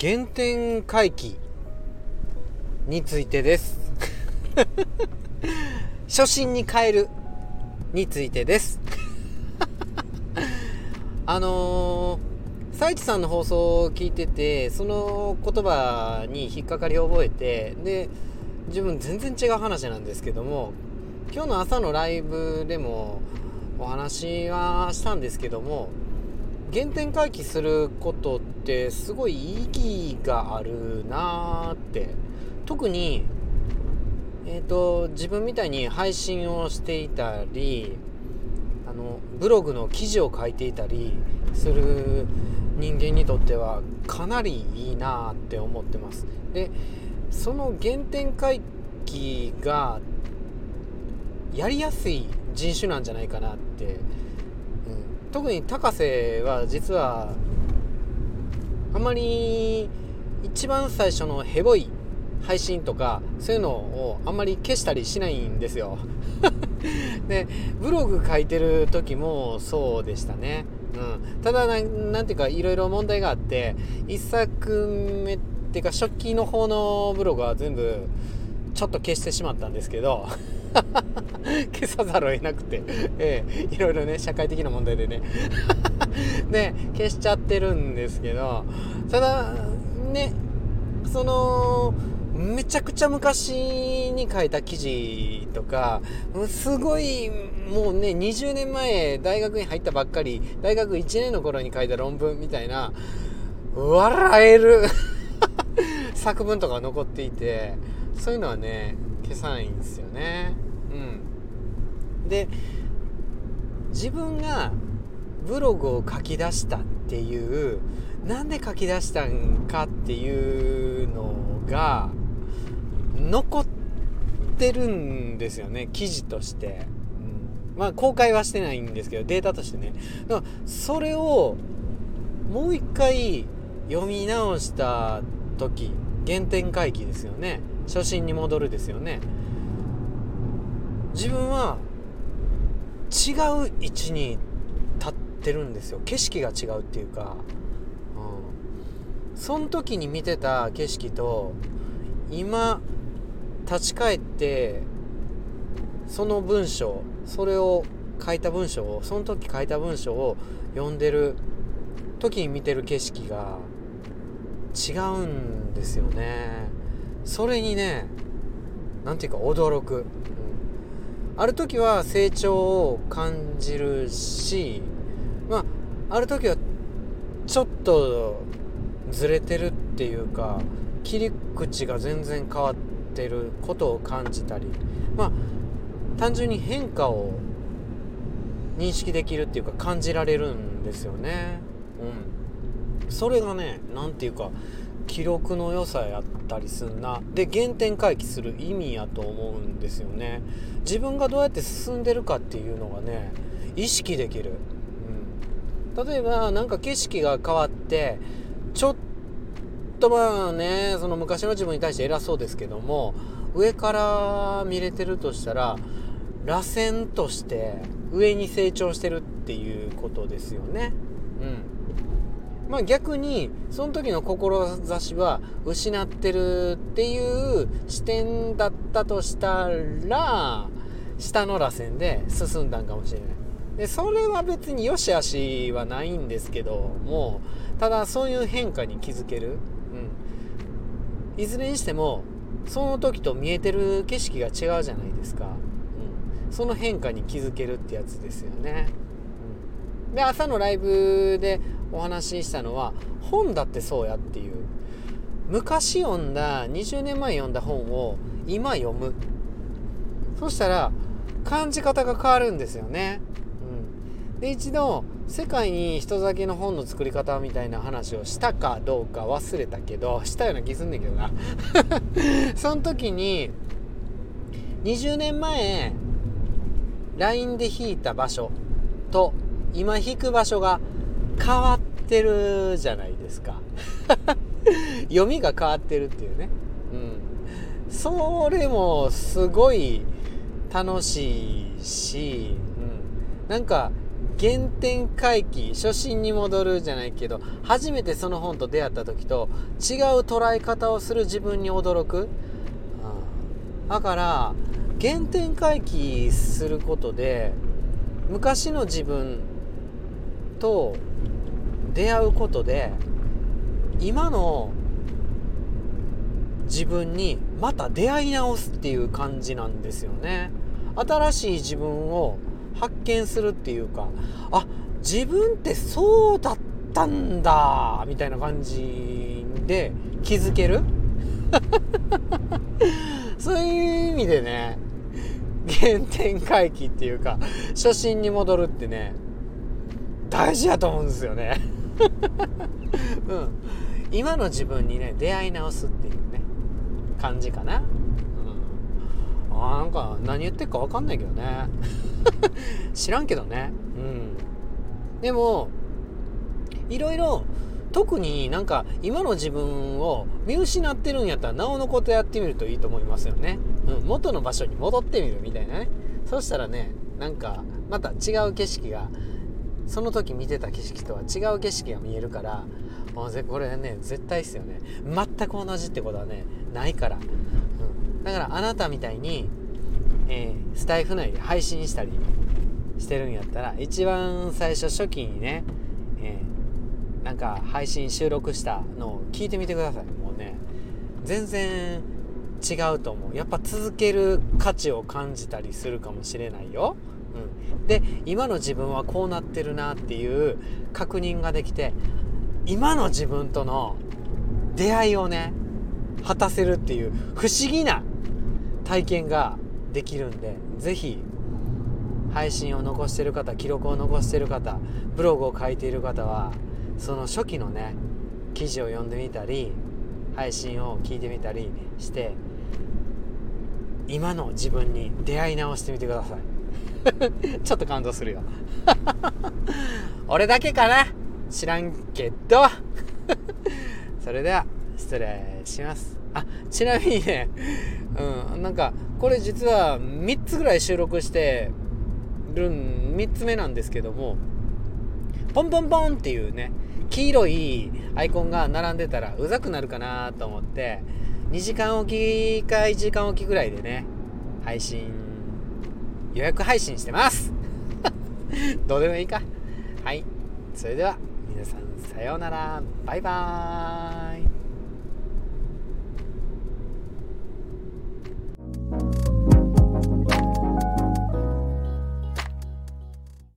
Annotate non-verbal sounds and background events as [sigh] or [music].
原点回帰についてです。[laughs] 初心に変えるについてです。[laughs] あのー、サイチさんの放送を聞いててその言葉に引っかかり覚えてで自分全然違う話なんですけども今日の朝のライブでもお話はしたんですけども原点回帰することってすごい意義があるなーって。特にえーと、自分みたいに配信をしていたりあのブログの記事を書いていたりする人間にとってはかなりいいなって思ってます。でその原点回帰がやりやすい人種なんじゃないかなって、特に高瀬は実はあまり一番最初のヘボい配信とかそういうのをあんまり消したりしないんですよ。で [laughs] ブログ書いてる時もそうでしたね、うん、ただなんていうかいろいろ問題があって1作目っていうか初期の方のブログは全部ちょっと消してしまったんですけど。[laughs] 消さざるを得なくて、ええ、いろいろね社会的な問題でねで [laughs] 消しちゃってるんですけどただねそのめちゃくちゃ昔に書いた記事とか、すごい、もうね、20年前、大学に入ったばっかり、大学1年の頃に書いた論文みたいな、笑える [laughs] 作文とか残っていて、そういうのはね、消さないんですよね。で、自分がブログを書き出したっていう、なんで書き出したんかっていうのが、残ってるんですよね記事として、うん、まあ公開はしてないんですけどデータとしてね。だからそれをもう一回読み直した時原点回帰ですよね。初心に戻るですよね。自分はう位置に立ってるんですよ。景色が違うっていうか、うん、その時に見てた景色と今立ち返ってその文章それを書いた文章をその時書いた文章を読んでる時に見てる景色が違うんですよね。それにね何て言うか驚く、う、ある時は成長を感じるしまあある時はちょっとずれてるっていうか切り口が全然変わってることを感じたりまあ単純に変化を認識できるっていうか感じられるんですよね。うん。それがね何て言うか記録の良さやったりすんなで原点回帰する意味やと思うんですよね自分がどうやって進んでるかっていうのがね意識できる、うん、例えば何か景色が変わってちょっとまあねその昔の自分に対して偉そうですけども上から見れてるとしたら螺旋として上に成長してるっていうことですよね。うん。まあ逆にその時の志は失ってるっていう視点だったとしたら下の螺旋で進んだんかもしれない。でそれは別に良し悪しはないんですけどもただそういう変化に気づける。うん、いずれにしてもその時と見えてる景色が違うじゃないですか、うん、その変化に気づけるってやつですよね、で朝のライブでお話ししたのは本だってそうやっていう。昔読んだ20年前読んだ本を今読む。そしたら感じ方が変わるんですよね、うん、で一度世界に人酒の本の作り方みたいな話をしたかどうか忘れたけどしたような気すんねんけどな。[laughs] その時に20年前 LINE で弾いた場所と今弾く場所が変わってるじゃないですか。[laughs] 読みが変わってるっていうね。うん。それもすごい楽しいし、うん、なんか原点回帰初心に戻るじゃないけど初めてその本と出会った時と違う捉え方をする自分に驚く、うん、だから原点回帰することで昔の自分と出会うことで今の自分にまた出会い直すっていう感じなんですよね。新しい自分を発見するっていうかあ自分ってそうだったんだみたいな感じで気づける。[laughs] そういう意味でね原点回帰っていうか初心に戻るってね大事やと思うんですよね。[laughs] うん。今の自分にね出会い直すっていうね感じかな、うん、あなんか何言ってるか分かんないけどね。[laughs] 知らんけどね。うん。でもいろいろ特になんか今の自分を見失ってるんやったらなおのことやってみるといいと思いますよね、うん、元の場所に戻ってみるみたいなね。そしたらねなんかまた違う景色がその時見てた景色とは違う景色が見えるからもうぜこれね絶対っすよね。全く同じってことはねないから、うん、だからあなたみたいにえー、スタイフ内で配信したりしてるんやったら一番最初初期にね、えー、なんか配信収録したのを聞いてみてください。もうね全然違うと思う。やっぱ続ける価値を感じたりするかもしれないよ、うん、で今の自分はこうなってるなっていう確認ができて今の自分との出会いをね果たせるっていう不思議な体験ができるんで是非配信を残してる方記録を残してる方ブログを書いている方はその初期のね記事を読んでみたり配信を聞いてみたりして今の自分に出会い直してみてください。[laughs] ちょっと感動するよ。[laughs] 俺だけかな？知らんけど。[laughs] それでは失礼します。あちなみにねうんなんかこれ実は3つぐらい収録してるん3つ目なんですけどもポンポンポンっていうね黄色いアイコンが並んでたらうざくなるかなと思って2時間おきか1時間おきぐらいでね配信予約配信してます。[laughs] どうでもいいか。はい。それでは皆さんさようなら。バイバーイ。